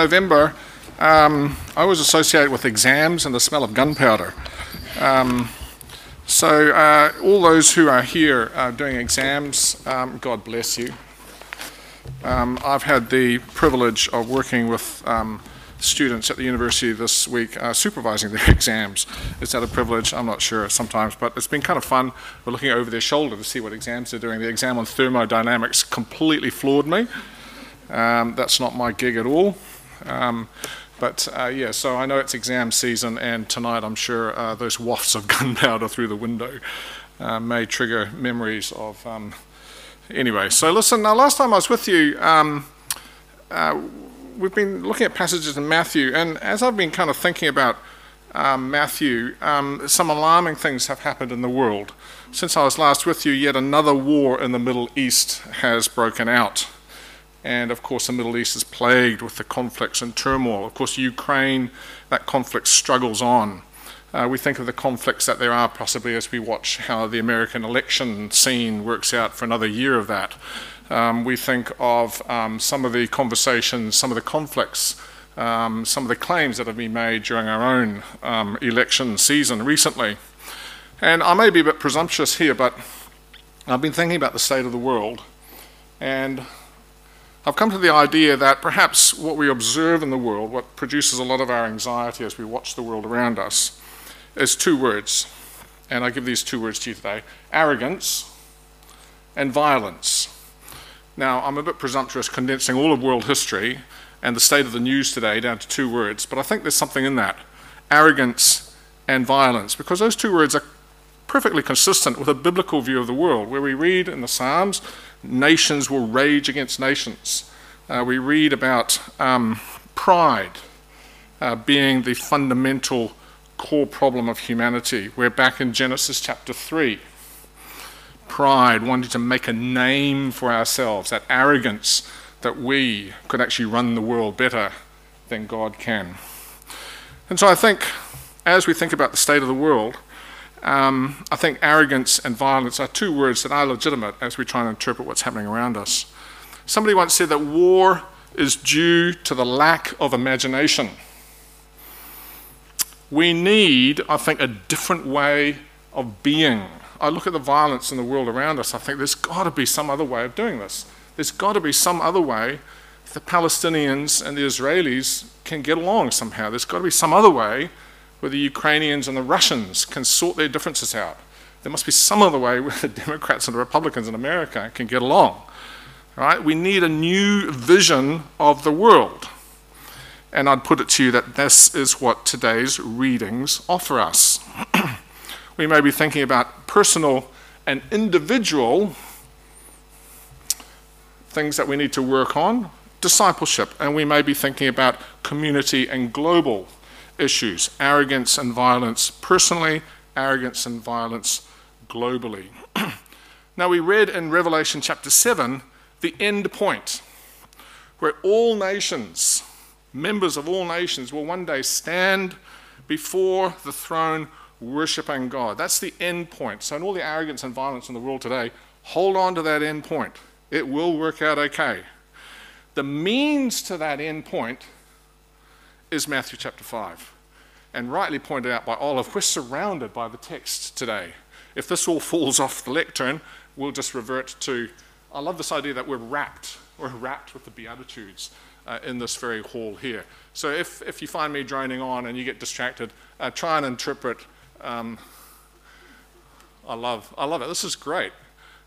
November, um, I was associated with exams and the smell of gunpowder. Um, so, uh, all those who are here uh, doing exams, um, God bless you. Um, I've had the privilege of working with um, students at the university this week uh, supervising their exams. Is that a privilege? I'm not sure sometimes, but it's been kind of fun. We're looking over their shoulder to see what exams they're doing. The exam on thermodynamics completely floored me. Um, that's not my gig at all. Um, but uh, yeah, so I know it's exam season, and tonight I'm sure uh, those wafts of gunpowder through the window uh, may trigger memories of. Um, anyway, so listen, now last time I was with you, um, uh, we've been looking at passages in Matthew, and as I've been kind of thinking about um, Matthew, um, some alarming things have happened in the world. Since I was last with you, yet another war in the Middle East has broken out. And of course, the Middle East is plagued with the conflicts and turmoil. Of course, Ukraine, that conflict struggles on. Uh, we think of the conflicts that there are possibly as we watch how the American election scene works out for another year of that. Um, we think of um, some of the conversations, some of the conflicts, um, some of the claims that have been made during our own um, election season recently. And I may be a bit presumptuous here, but I've been thinking about the state of the world. And I've come to the idea that perhaps what we observe in the world, what produces a lot of our anxiety as we watch the world around us, is two words. And I give these two words to you today arrogance and violence. Now, I'm a bit presumptuous condensing all of world history and the state of the news today down to two words, but I think there's something in that arrogance and violence, because those two words are perfectly consistent with a biblical view of the world, where we read in the Psalms nations will rage against nations. Uh, we read about um, pride uh, being the fundamental core problem of humanity. We're back in Genesis chapter 3. Pride, wanting to make a name for ourselves, that arrogance that we could actually run the world better than God can. And so I think, as we think about the state of the world, um, I think arrogance and violence are two words that are legitimate as we try and interpret what's happening around us. Somebody once said that war is due to the lack of imagination. We need, I think, a different way of being. I look at the violence in the world around us, I think there's got to be some other way of doing this. There's got to be some other way the Palestinians and the Israelis can get along somehow. There's got to be some other way where the Ukrainians and the Russians can sort their differences out. There must be some other way where the Democrats and the Republicans in America can get along. Right? We need a new vision of the world. And I'd put it to you that this is what today's readings offer us. we may be thinking about personal and individual things that we need to work on, discipleship, and we may be thinking about community and global issues arrogance and violence personally, arrogance and violence globally. now, we read in Revelation chapter 7 the end point, where all nations, members of all nations, will one day stand before the throne worshiping God. That's the end point. So, in all the arrogance and violence in the world today, hold on to that end point. It will work out okay. The means to that end point is Matthew chapter 5. And rightly pointed out by Olive, we're surrounded by the text today. If this all falls off the lectern, we'll just revert to. I love this idea that we're wrapped, we're wrapped with the Beatitudes uh, in this very hall here. So if, if you find me droning on and you get distracted, uh, try and interpret. Um, I love, I love it. This is great.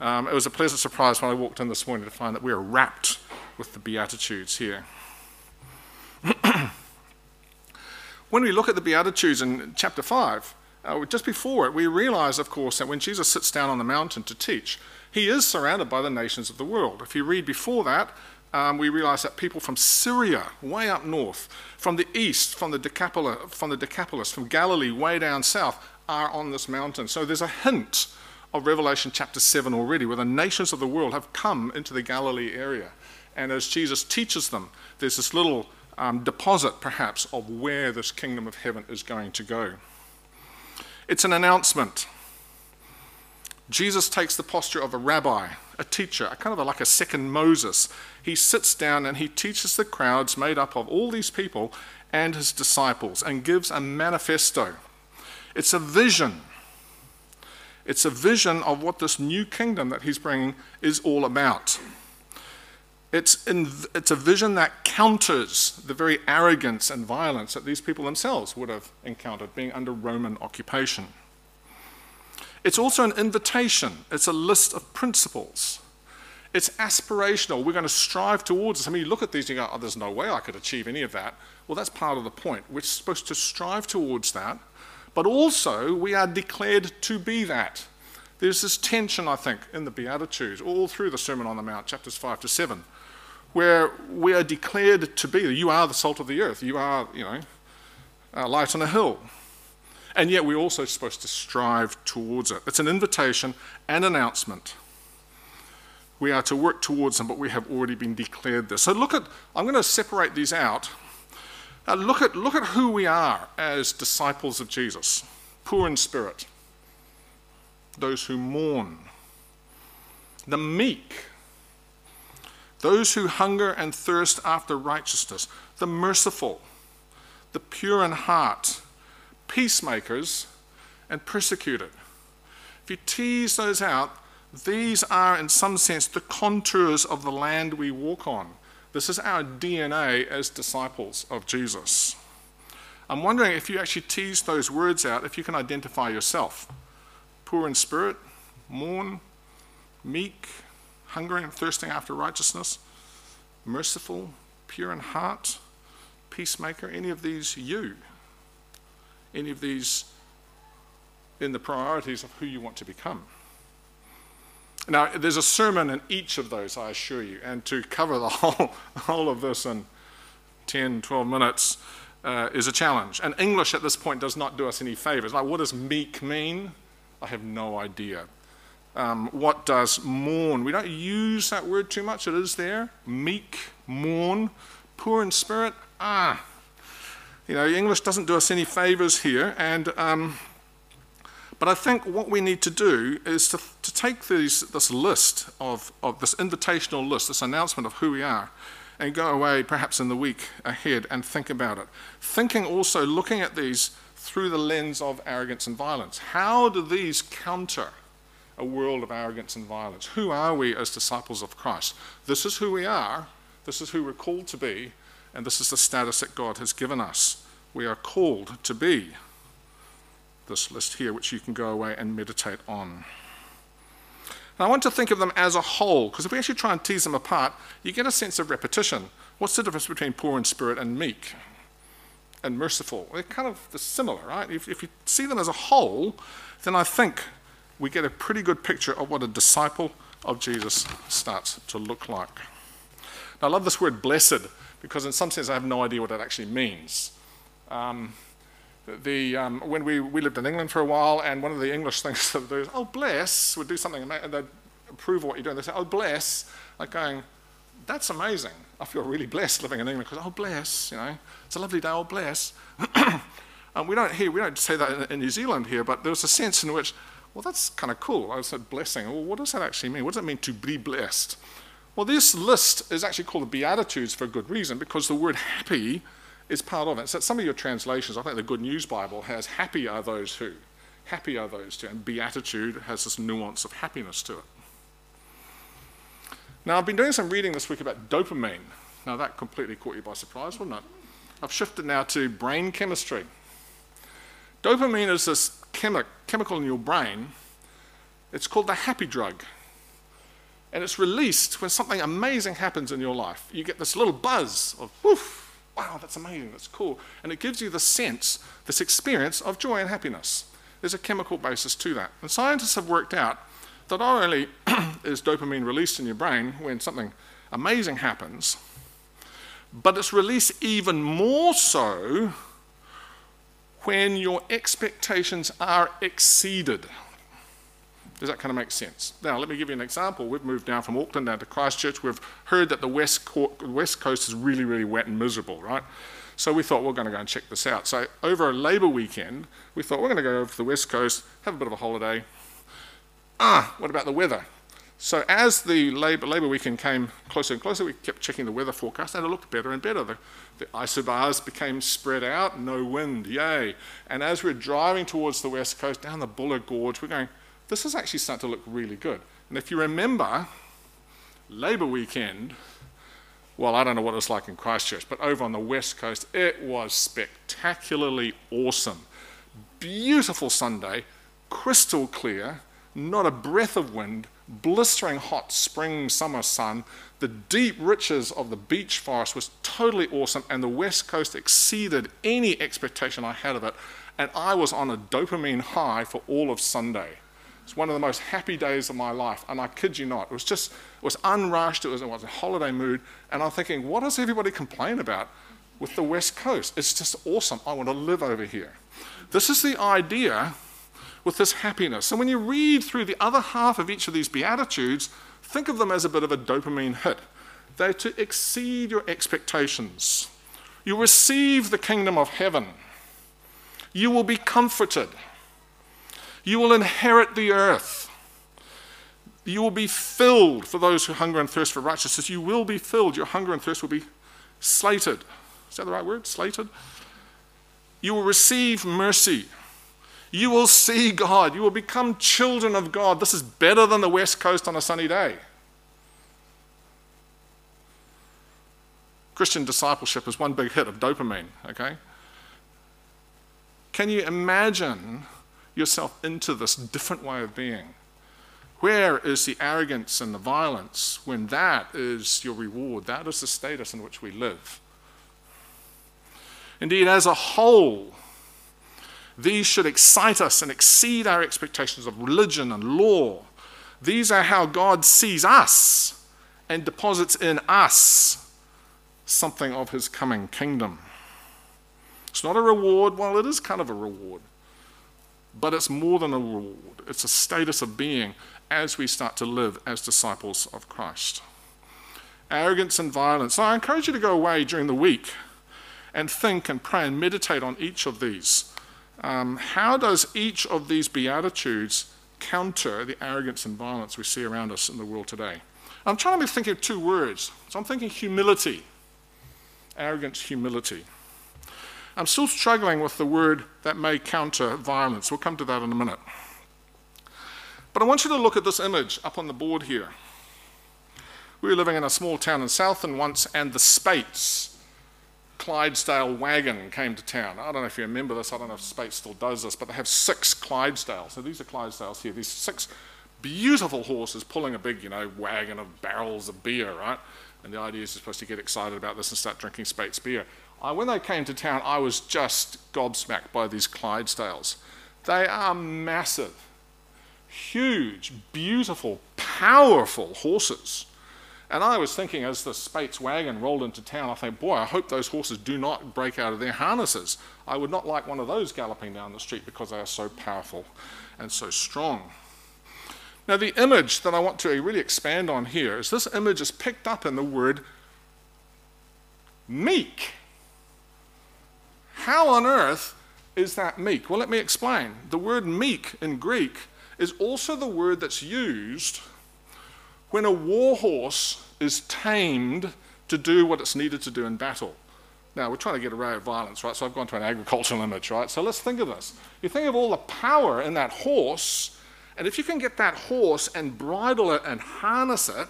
Um, it was a pleasant surprise when I walked in this morning to find that we are wrapped with the Beatitudes here. when we look at the Beatitudes in chapter 5, uh, just before it, we realize, of course, that when Jesus sits down on the mountain to teach, he is surrounded by the nations of the world. If you read before that, um, we realize that people from Syria, way up north, from the east, from the, from the Decapolis, from Galilee, way down south, are on this mountain. So there's a hint of Revelation chapter 7 already, where the nations of the world have come into the Galilee area. And as Jesus teaches them, there's this little um, deposit, perhaps, of where this kingdom of heaven is going to go. It's an announcement. Jesus takes the posture of a rabbi, a teacher, a kind of a, like a second Moses. He sits down and he teaches the crowds made up of all these people and his disciples and gives a manifesto. It's a vision. It's a vision of what this new kingdom that he's bringing is all about. It's, in, it's a vision that counters the very arrogance and violence that these people themselves would have encountered being under Roman occupation. It's also an invitation, it's a list of principles. It's aspirational. We're going to strive towards this. I mean, you look at these and you go, oh, there's no way I could achieve any of that. Well, that's part of the point. We're supposed to strive towards that, but also we are declared to be that. There's this tension, I think, in the Beatitudes, all through the Sermon on the Mount, chapters 5 to 7, where we are declared to be. You are the salt of the earth. You are, you know, a light on a hill. And yet we're also supposed to strive towards it. It's an invitation and announcement. We are to work towards them, but we have already been declared this. So look at, I'm going to separate these out. Uh, look, at, look at who we are as disciples of Jesus poor in spirit, those who mourn, the meek, those who hunger and thirst after righteousness, the merciful, the pure in heart peacemakers, and persecuted. If you tease those out, these are, in some sense, the contours of the land we walk on. This is our DNA as disciples of Jesus. I'm wondering if you actually tease those words out, if you can identify yourself. Poor in spirit, mourn, meek, hungering and thirsting after righteousness, merciful, pure in heart, peacemaker, any of these you any of these in the priorities of who you want to become. Now, there's a sermon in each of those, I assure you, and to cover the whole, whole of this in 10, 12 minutes uh, is a challenge. And English at this point does not do us any favors. Like, what does meek mean? I have no idea. Um, what does mourn? We don't use that word too much. It is there. Meek, mourn, poor in spirit. Ah, you know, English doesn't do us any favors here, and um, but I think what we need to do is to, to take these, this list of, of this invitational list, this announcement of who we are, and go away perhaps in the week ahead and think about it. Thinking also, looking at these through the lens of arrogance and violence. How do these counter a world of arrogance and violence? Who are we as disciples of Christ? This is who we are, this is who we're called to be, and this is the status that God has given us. We are called to be this list here, which you can go away and meditate on. I want to think of them as a whole, because if we actually try and tease them apart, you get a sense of repetition. What's the difference between poor in spirit and meek and merciful? They're kind of similar, right? If, if you see them as a whole, then I think we get a pretty good picture of what a disciple of Jesus starts to look like. Now, I love this word blessed because in some sense I have no idea what that actually means. Um, the, um, when we, we lived in England for a while, and one of the English things that they do is, oh, bless, would do something, and they'd approve of what you're doing. They say, oh, bless, like going, that's amazing. I feel really blessed living in England because, oh, bless, you know, it's a lovely day, oh, bless. and we don't hear, we don't say that in, in New Zealand here, but there's a sense in which, well, that's kind of cool. I said blessing. Well, what does that actually mean? What does it mean to be blessed? Well, this list is actually called the Beatitudes for a good reason because the word happy is part of it. So some of your translations, I think the Good News Bible has happy are those who. Happy are those who. And beatitude has this nuance of happiness to it. Now, I've been doing some reading this week about dopamine. Now, that completely caught you by surprise, wouldn't it? I've shifted now to brain chemistry. Dopamine is this chemi- chemical in your brain. It's called the happy drug and it's released when something amazing happens in your life. You get this little buzz of, woof, wow, that's amazing, that's cool. And it gives you the sense, this experience of joy and happiness. There's a chemical basis to that. And scientists have worked out that not only is dopamine released in your brain when something amazing happens, but it's released even more so when your expectations are exceeded. Does that kind of make sense? Now, let me give you an example. We've moved down from Auckland down to Christchurch. We've heard that the west, west coast is really, really wet and miserable, right? So we thought we're going to go and check this out. So over a Labour weekend, we thought we're going to go over to the west coast, have a bit of a holiday, ah, what about the weather? So as the Labour, Labour weekend came closer and closer, we kept checking the weather forecast, and it looked better and better. The, the isobars became spread out, no wind, yay. And as we're driving towards the west coast, down the Buller Gorge, we're going, this is actually starting to look really good. And if you remember, Labour weekend, well, I don't know what it was like in Christchurch, but over on the west coast, it was spectacularly awesome. Beautiful Sunday, crystal clear, not a breath of wind, blistering hot spring summer sun. The deep riches of the beech forest was totally awesome, and the west coast exceeded any expectation I had of it. And I was on a dopamine high for all of Sunday. It's one of the most happy days of my life, and I kid you not. It was just, it was unrushed, it was, it was a holiday mood, and I'm thinking, what does everybody complain about with the West Coast? It's just awesome. I want to live over here. This is the idea with this happiness. And when you read through the other half of each of these Beatitudes, think of them as a bit of a dopamine hit. They're to exceed your expectations. You receive the kingdom of heaven. You will be comforted. You will inherit the earth. You will be filled for those who hunger and thirst for righteousness. You will be filled. Your hunger and thirst will be slated. Is that the right word? Slated? You will receive mercy. You will see God. You will become children of God. This is better than the West Coast on a sunny day. Christian discipleship is one big hit of dopamine, okay? Can you imagine yourself into this different way of being? Where is the arrogance and the violence when that is your reward? That is the status in which we live. Indeed, as a whole, these should excite us and exceed our expectations of religion and law. These are how God sees us and deposits in us something of his coming kingdom. It's not a reward, well, it is kind of a reward, but it's more than a reward. It's a status of being as we start to live as disciples of Christ. Arrogance and violence. So I encourage you to go away during the week and think and pray and meditate on each of these um, how does each of these Beatitudes counter the arrogance and violence we see around us in the world today? I'm trying to be thinking of two words. So I'm thinking humility. Arrogance, humility. I'm still struggling with the word that may counter violence. We'll come to that in a minute. But I want you to look at this image up on the board here. We were living in a small town in Southland once, and the Speight's Clydesdale wagon came to town. I don't know if you remember this, I don't know if Speight still does this, but they have six Clydesdales. So these are Clydesdales here, these six beautiful horses pulling a big, you know, wagon of barrels of beer, right? And the idea is you're supposed to get excited about this and start drinking Speight's beer. I, when they came to town, I was just gobsmacked by these Clydesdales. They are massive, huge, beautiful, powerful horses. And I was thinking as the Speight's wagon rolled into town, I think, boy, I hope those horses do not break out of their harnesses. I would not like one of those galloping down the street because they are so powerful and so strong. Now, the image that I want to really expand on here is this image is picked up in the word meek. How on earth is that meek? Well, let me explain. The word meek in Greek is also the word that's used when a war horse is tamed to do what it's needed to do in battle. Now, we're trying to get away with violence, right? So I've gone to an agricultural image, right? So let's think of this. You think of all the power in that horse, and if you can get that horse and bridle it and harness it,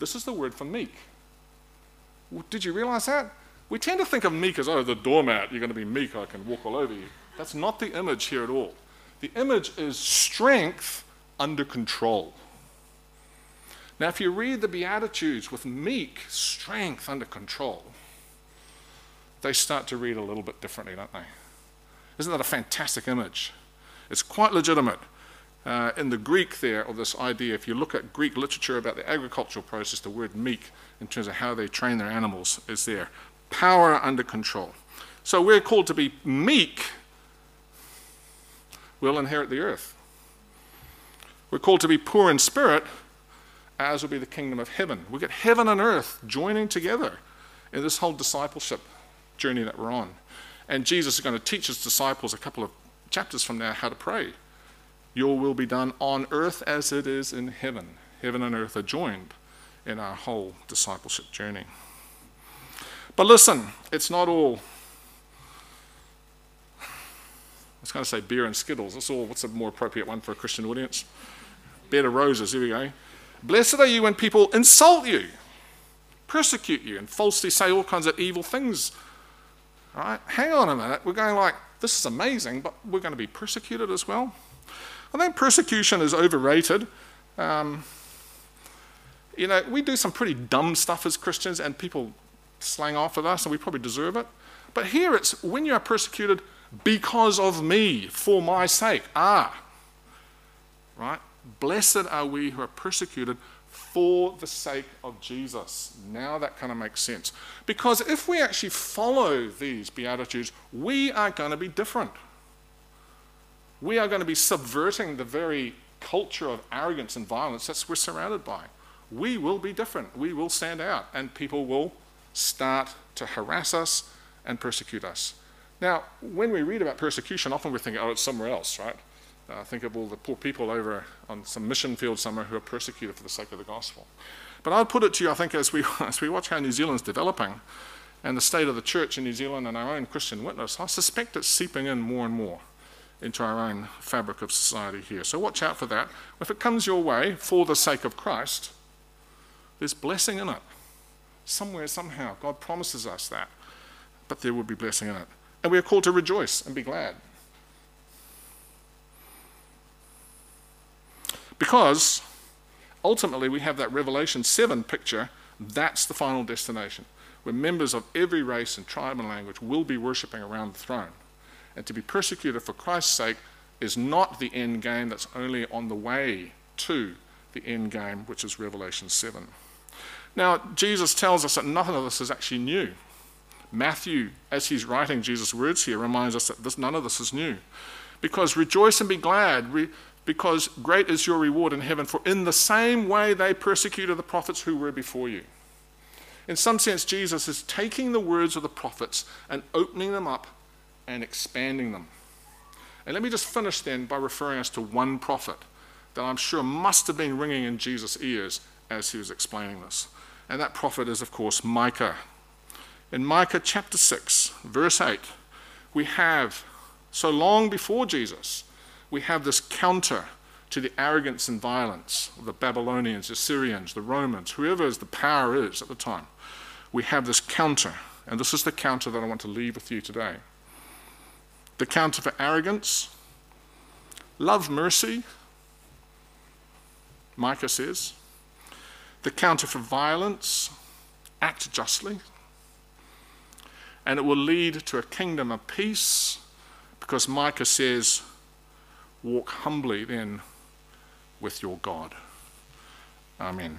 this is the word for meek. Did you realize that? We tend to think of meek as, oh, the doormat, you're going to be meek, I can walk all over you. That's not the image here at all. The image is strength under control. Now, if you read the Beatitudes with meek strength under control, they start to read a little bit differently, don't they? Isn't that a fantastic image? It's quite legitimate. Uh, in the Greek, there, of this idea, if you look at Greek literature about the agricultural process, the word meek, in terms of how they train their animals, is there. Power under control. So we're called to be meek, we'll inherit the earth. We're called to be poor in spirit, ours will be the kingdom of heaven. We get heaven and earth joining together in this whole discipleship journey that we're on. And Jesus is going to teach his disciples a couple of chapters from now how to pray. Your will be done on earth as it is in heaven. Heaven and earth are joined in our whole discipleship journey. But listen, it's not all. I was going to say beer and skittles. That's all. What's a more appropriate one for a Christian audience? Bed of roses. Here we go. Blessed are you when people insult you, persecute you, and falsely say all kinds of evil things. Right? Hang on a minute. We're going like, this is amazing, but we're going to be persecuted as well. I think persecution is overrated. Um, you know, we do some pretty dumb stuff as Christians, and people slang off at us, and we probably deserve it. But here it's when you are persecuted because of me, for my sake. Ah, right? Blessed are we who are persecuted for the sake of Jesus. Now that kind of makes sense. Because if we actually follow these Beatitudes, we are going to be different. We are going to be subverting the very culture of arrogance and violence that we're surrounded by. We will be different. We will stand out, and people will start to harass us and persecute us. Now, when we read about persecution, often we think, oh, it's somewhere else, right? Uh, think of all the poor people over on some mission field somewhere who are persecuted for the sake of the gospel. But I'll put it to you, I think, as we, as we watch how New Zealand's developing and the state of the church in New Zealand and our own Christian witness, I suspect it's seeping in more and more into our own fabric of society here. So watch out for that. If it comes your way for the sake of Christ, there's blessing in it. Somewhere, somehow, God promises us that. But there will be blessing in it. And we are called to rejoice and be glad. Because ultimately we have that Revelation 7 picture, that's the final destination, where members of every race and tribe and language will be worshipping around the throne. And to be persecuted for Christ's sake is not the end game, that's only on the way to the end game, which is Revelation 7. Now, Jesus tells us that nothing of this is actually new. Matthew, as he's writing Jesus' words here, reminds us that this, none of this is new. Because rejoice and be glad, re, because great is your reward in heaven, for in the same way they persecuted the prophets who were before you. In some sense, Jesus is taking the words of the prophets and opening them up and expanding them. And let me just finish then by referring us to one prophet that I'm sure must have been ringing in Jesus' ears as he was explaining this. And that prophet is, of course, Micah. In Micah chapter 6, verse 8, we have, so long before Jesus, we have this counter to the arrogance and violence of the Babylonians, the Syrians, the Romans, whoever the power is at the time. We have this counter, and this is the counter that I want to leave with you today. The counter for arrogance, love mercy, Micah says. The counter for violence, act justly. And it will lead to a kingdom of peace because Micah says, Walk humbly then with your God. Amen.